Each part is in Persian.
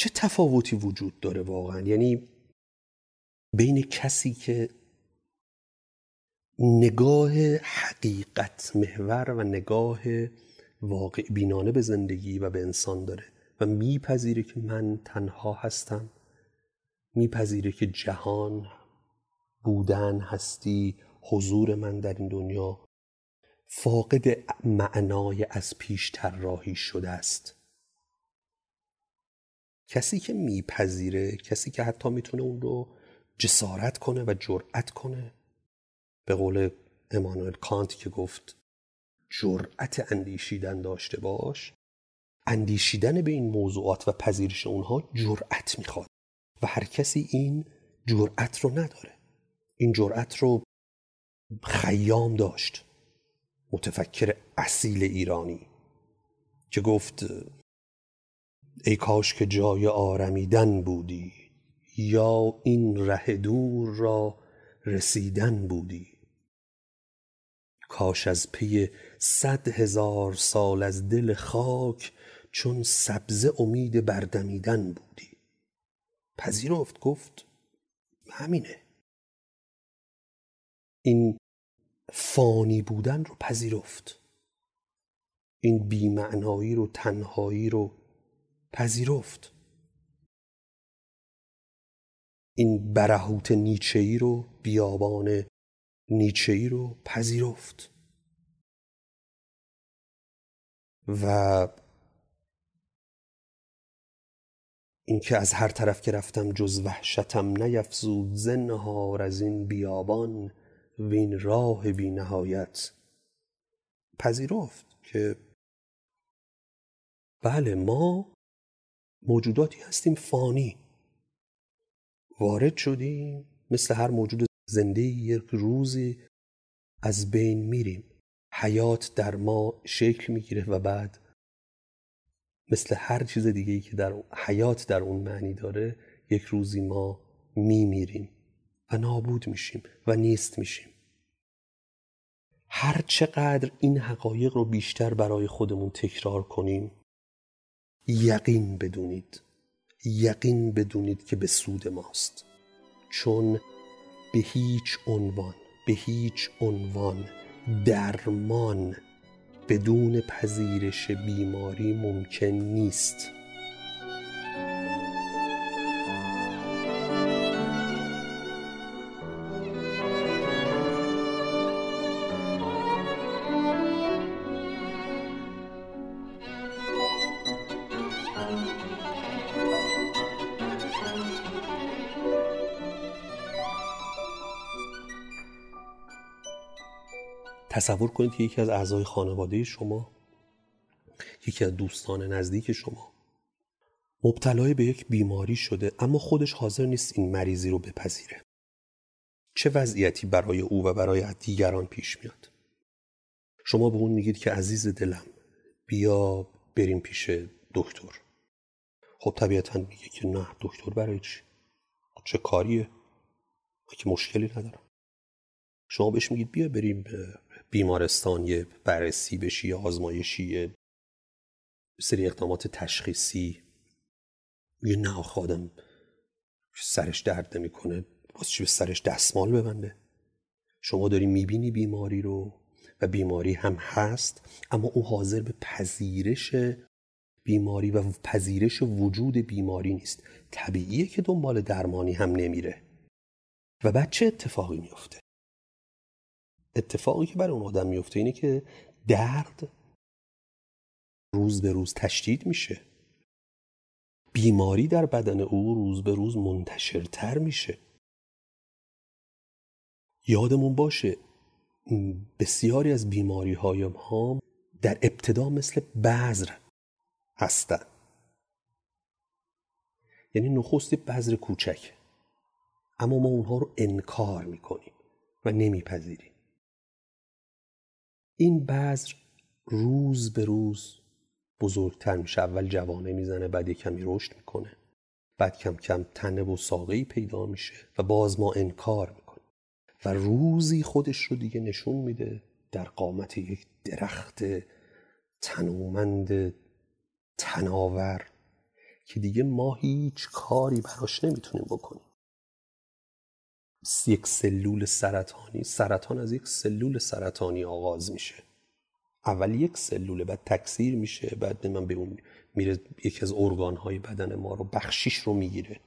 چه تفاوتی وجود داره واقعا؟ یعنی بین کسی که نگاه حقیقت محور و نگاه واقع بینانه به زندگی و به انسان داره و میپذیره که من تنها هستم میپذیره که جهان بودن هستی حضور من در این دنیا فاقد معنای از پیش راهی شده است. کسی که میپذیره کسی که حتی می‌تونه اون رو جسارت کنه و جرأت کنه. به قول امانوئل کانت که گفت جرأت اندیشیدن داشته باش. اندیشیدن به این موضوعات و پذیرش اونها جرأت می‌خواد. و هر کسی این جرأت رو نداره. این جرأت رو خیام داشت. متفکر اصیل ایرانی. که گفت ای کاش که جای آرمیدن بودی یا این ره دور را رسیدن بودی. کاش از پی صد هزار سال از دل خاک چون سبزه امید بردمیدن بودی. پذیرفت گفت همینه. این فانی بودن رو پذیرفت. این بیمعنایی رو تنهایی رو پذیرفت. این برهوت نیچهی رو بیابان نیچهی رو پذیرفت. و اینکه از هر طرف که رفتم جز وحشتم نیفزود زنهار از این بیابان وین راه بی نهایت پذیرفت که بله ما موجوداتی هستیم فانی. وارد شدیم مثل هر موجود زنده یک روزی از بین میریم. حیات در ما شکل می‌گیره و بعد مثل هر چیز دیگه که در حیات در اون معنی داره یک روزی ما میمیریم و نابود میشیم و نیست میشیم. هر چقدر این حقایق رو بیشتر برای خودمون تکرار کنیم یقین بدونید. یقین بدونید که به سود ماست. چون به هیچ عنوان به هیچ عنوان درمان بدون پذیرش بیماری ممکن نیست. تصور کنید که یکی از اعضای خانواده شما یکی از دوستان نزدیک شما مبتلای به یک بیماری شده اما خودش حاضر نیست این مریضی رو بپذیره. چه وضعیتی برای او و برای دیگران پیش میاد؟ شما به اون میگید که عزیز دلم بیا بریم پیش دکتر. خب طبیعتا میگه که نه دکتر برای چی؟ چه کاریه؟ که مشکلی ندارم. شما بهش میگید بیا بریم بیمارستان یه بررسی بشی یا آزمایشی یه سری اقدامات تشخیصی. یه نه آدم سرش درد نمی‌کنه. واسه چی به سرش دستمال ببنده؟ شما داری می‌بینی بیماری رو و بیماری هم هست اما او حاضر به پذیرش بیماری و پذیرش وجود بیماری نیست. طبیعیه که دنبال درمانی هم نمیره. و بعد چه اتفاقی میفته اتفاقی که برای اون آدم میفته اینه که درد روز به روز تشدید میشه. بیماری در بدن او روز به روز منتشرتر میشه. یادمون باشه بسیاری از بیماری های ما در ابتدا مثل بذر هستن. یعنی نخستی بذر کوچک. اما ما اونها رو انکار می‌کنیم و نمیپذیریم. این بذر روز به روز بزرگتر میشه. اول جوانه می‌زنه بعد یه کمی رشد می‌کنه. بعد کم کم تنه و ساقه پیدا میشه و باز ما انکار می‌کنه و روزی خودش رو دیگه نشون میده در قامت یک درخت تنومند تناور که دیگه ما هیچ کاری براش نمی‌تونیم بکنیم. یک سلول سرطانی سرطان از یک سلول سرطانی آغاز میشه. اول یک سلوله بعد تکثیر میشه بعد من به اون میره یکی از ارگانهای بدن ما رو بخشیش رو می‌گیره.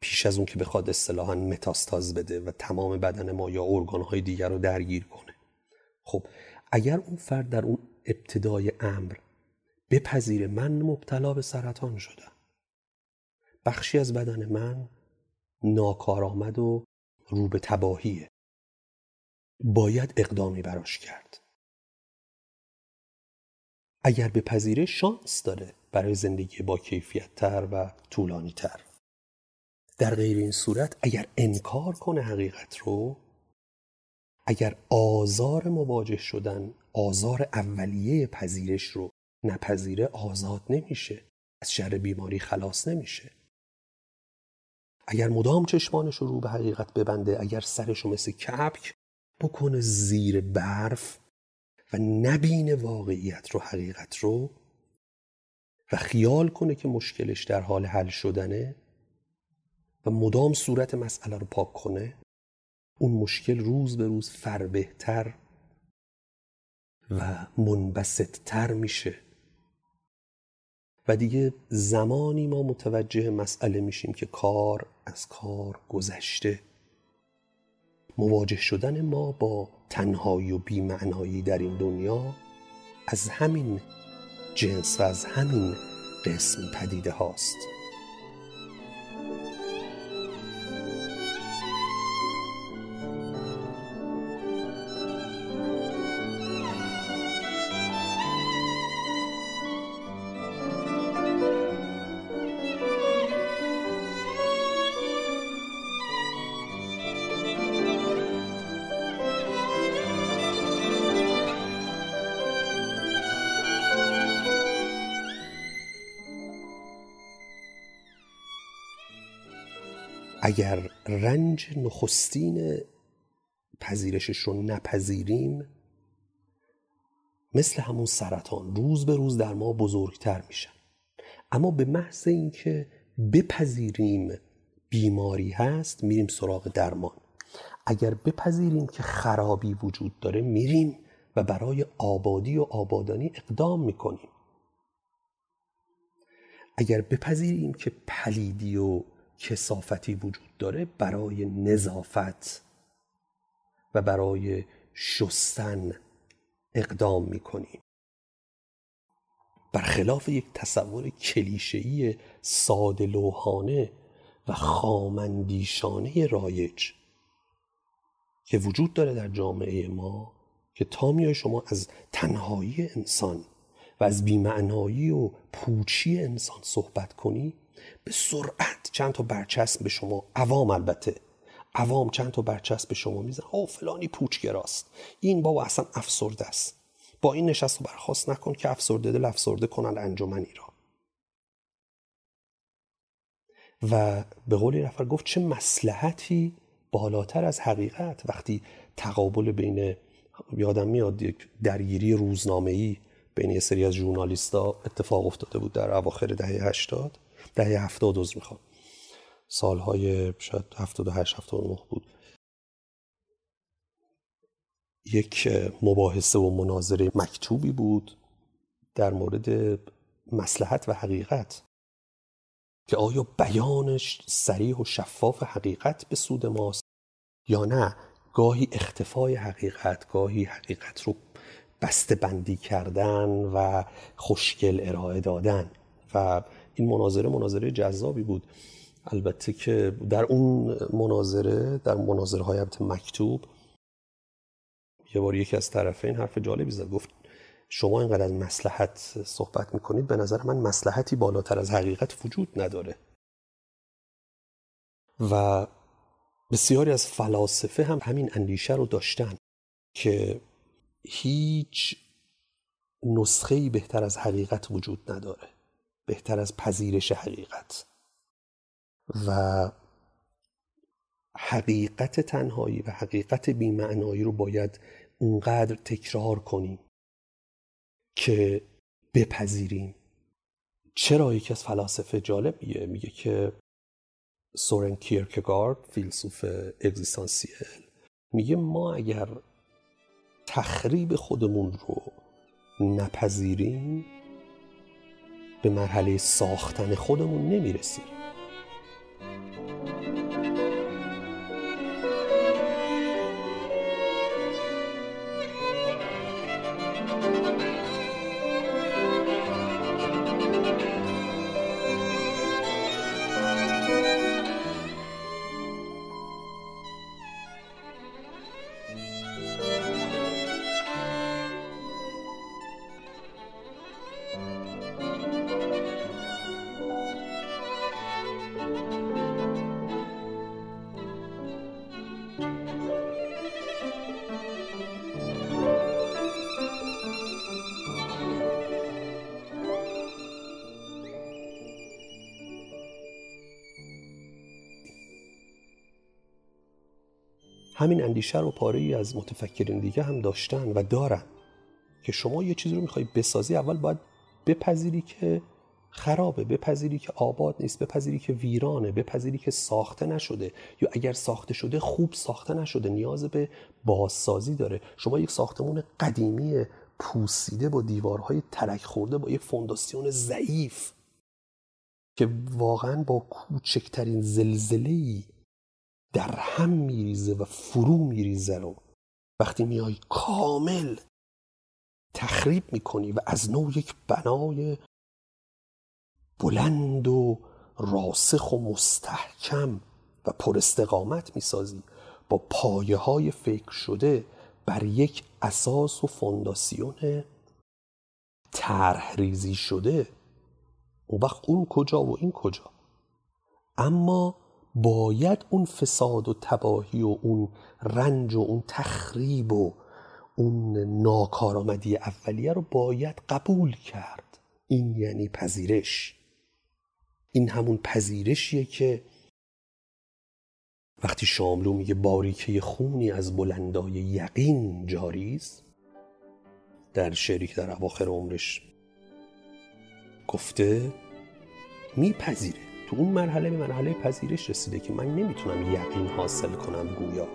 پیش از اون که بخواد اصطلاحا متاستاز بده و تمام بدن ما یا ارگانهای دیگر رو درگیر کنه. خب اگر اون فرد در اون ابتدای امر بپذیره من مبتلا به سرطان شدم. بخشی از بدن من ناکارآمد و رو به تباهیه. باید اقدامی براش کرد. اگر به پذیره شانس داره برای زندگی با کیفیت تر و طولانی تر در غیر این صورت اگر انکار کنه حقیقت رو اگر آزار مواجه شدن آزار اولیه پذیرش رو نپذیره آزاد نمیشه. از شر بیماری خلاص نمیشه. اگر مدام چشمانش رو به حقیقت ببنده اگر سرش رو مثل کپک بکنه زیر برف و نبینه واقعیت رو حقیقت رو و خیال کنه که مشکلش در حال حل شدنه و مدام صورت مسئله رو پاک کنه اون مشکل روز به روز فربهتر و منبسطتر میشه. و دیگه زمانی ما متوجه مسئله میشیم که کار از کار گذشته. مواجه شدن ما با تنهایی و بیمعنایی در این دنیا از همین جنس و از همین قسم پدیده هاست. اگر رنج نخستین پذیرشش رو نپذیریم مثل همون سرطان روز به روز در ما بزرگتر میشن. اما به محض اینکه بپذیریم بیماری هست میریم سراغ درمان. اگر بپذیریم که خرابی وجود داره میریم و برای آبادی و آبادانی اقدام می‌کنیم. اگر بپذیریم که پلیدی و کسافتی وجود داره برای نظافت و برای شستن اقدام می‌کنیم. برخلاف یک تصور کلیشه‌ای ساده لوحانه و خامندیشانه رایج که وجود داره در جامعه ما که تا میای شما از تنهایی انسان و از بیمعنایی و پوچی انسان صحبت کنی به سرعت چند تا برچسب به شما عوام البته. عوام چند تا برچسب به شما میزن او فلانی پوچگراست. این بابا اصلا افسرده است. با این نشست و برخواست نکن که افسرده دل افسرده کنن انجمنی را و به قول نفر گفت چه مسلحتی بالاتر از حقیقت. وقتی تقابل بین یادم میاد یک درگیری روزنامه‌ای بین یه سری از ژورنالیستا اتفاق افتاده بود در اواخر دهه 80 دهه هفتاد از می‌خوام سالهای شاید هفتاد و هشت هفتاد و نه بود. یک مباحثه و مناظره مکتوبی بود در مورد مسلحت و حقیقت. که آیا بیانش سریح و شفاف حقیقت به سود ماست یا نه؟ گاهی اختفای حقیقت گاهی حقیقت رو بسته بندی کردن و خوشگل ارائه دادن. و این مناظره مناظره جذابی بود. البته که در اون مناظره در مناظره های مکتوب یه بار یکی از طرفین حرف جالبی زد گفت شما اینقدر از مسلحت صحبت می‌کنید به نظر من مسلحتی بالاتر از حقیقت وجود نداره. و بسیاری از فلاسفه هم همین اندیشه رو داشتن که هیچ نسخه بهتر از حقیقت وجود نداره بهتر از پذیرش حقیقت. و حقیقت تنهایی و حقیقت بیمعنایی رو باید اونقدر تکرار کنیم که بپذیریم. چرا یکی از فلاسفه جالب میگه میگه که سورن کیرکگارد فیلسوف اگزیستانسیل میگه ما اگر تخریب خودمون رو نپذیریم به مرحله ساختن خودمون نمی‌رسیم. همین اندیشه رو پاره ای از متفکرین دیگه هم داشتن و دارن که شما یه چیزی رو می‌خوای بسازی اول باید بپذیری که خرابه بپذیری که آباد نیست بپذیری که ویرانه بپذیری که ساخته نشده یا اگر ساخته شده خوب ساخته نشده نیاز به بازسازی داره. شما یک ساختمون قدیمی پوسیده با دیوارهای ترک خورده با یک فونداسیون ضعیف که واقعا با کوچکترین زلزله در هم میریزه و فرو میریزه رو. وقتی میای کامل تخریب می‌کنی و از نوع یک بنای بلند و راسخ و مستحکم و پر استقامت می‌سازی با پایه های فکر شده بر یک اساس و فونداسیون طرح ریزی شده. اون وقت اون کجا و این کجا. اما باید اون فساد و تباهی و اون رنج و اون تخریب و اون ناکارآمدی اولیه رو باید قبول کرد. این یعنی پذیرش. این همون پذیرشیه که وقتی شاملو میگه باریکه خونی از بلندای یقین جاری است در شعری که در اواخر عمرش گفته میپذیره. تو اون مرحله به مرحله پذیرش رسیده که من نمی‌تونم یقین حاصل کنم گویا.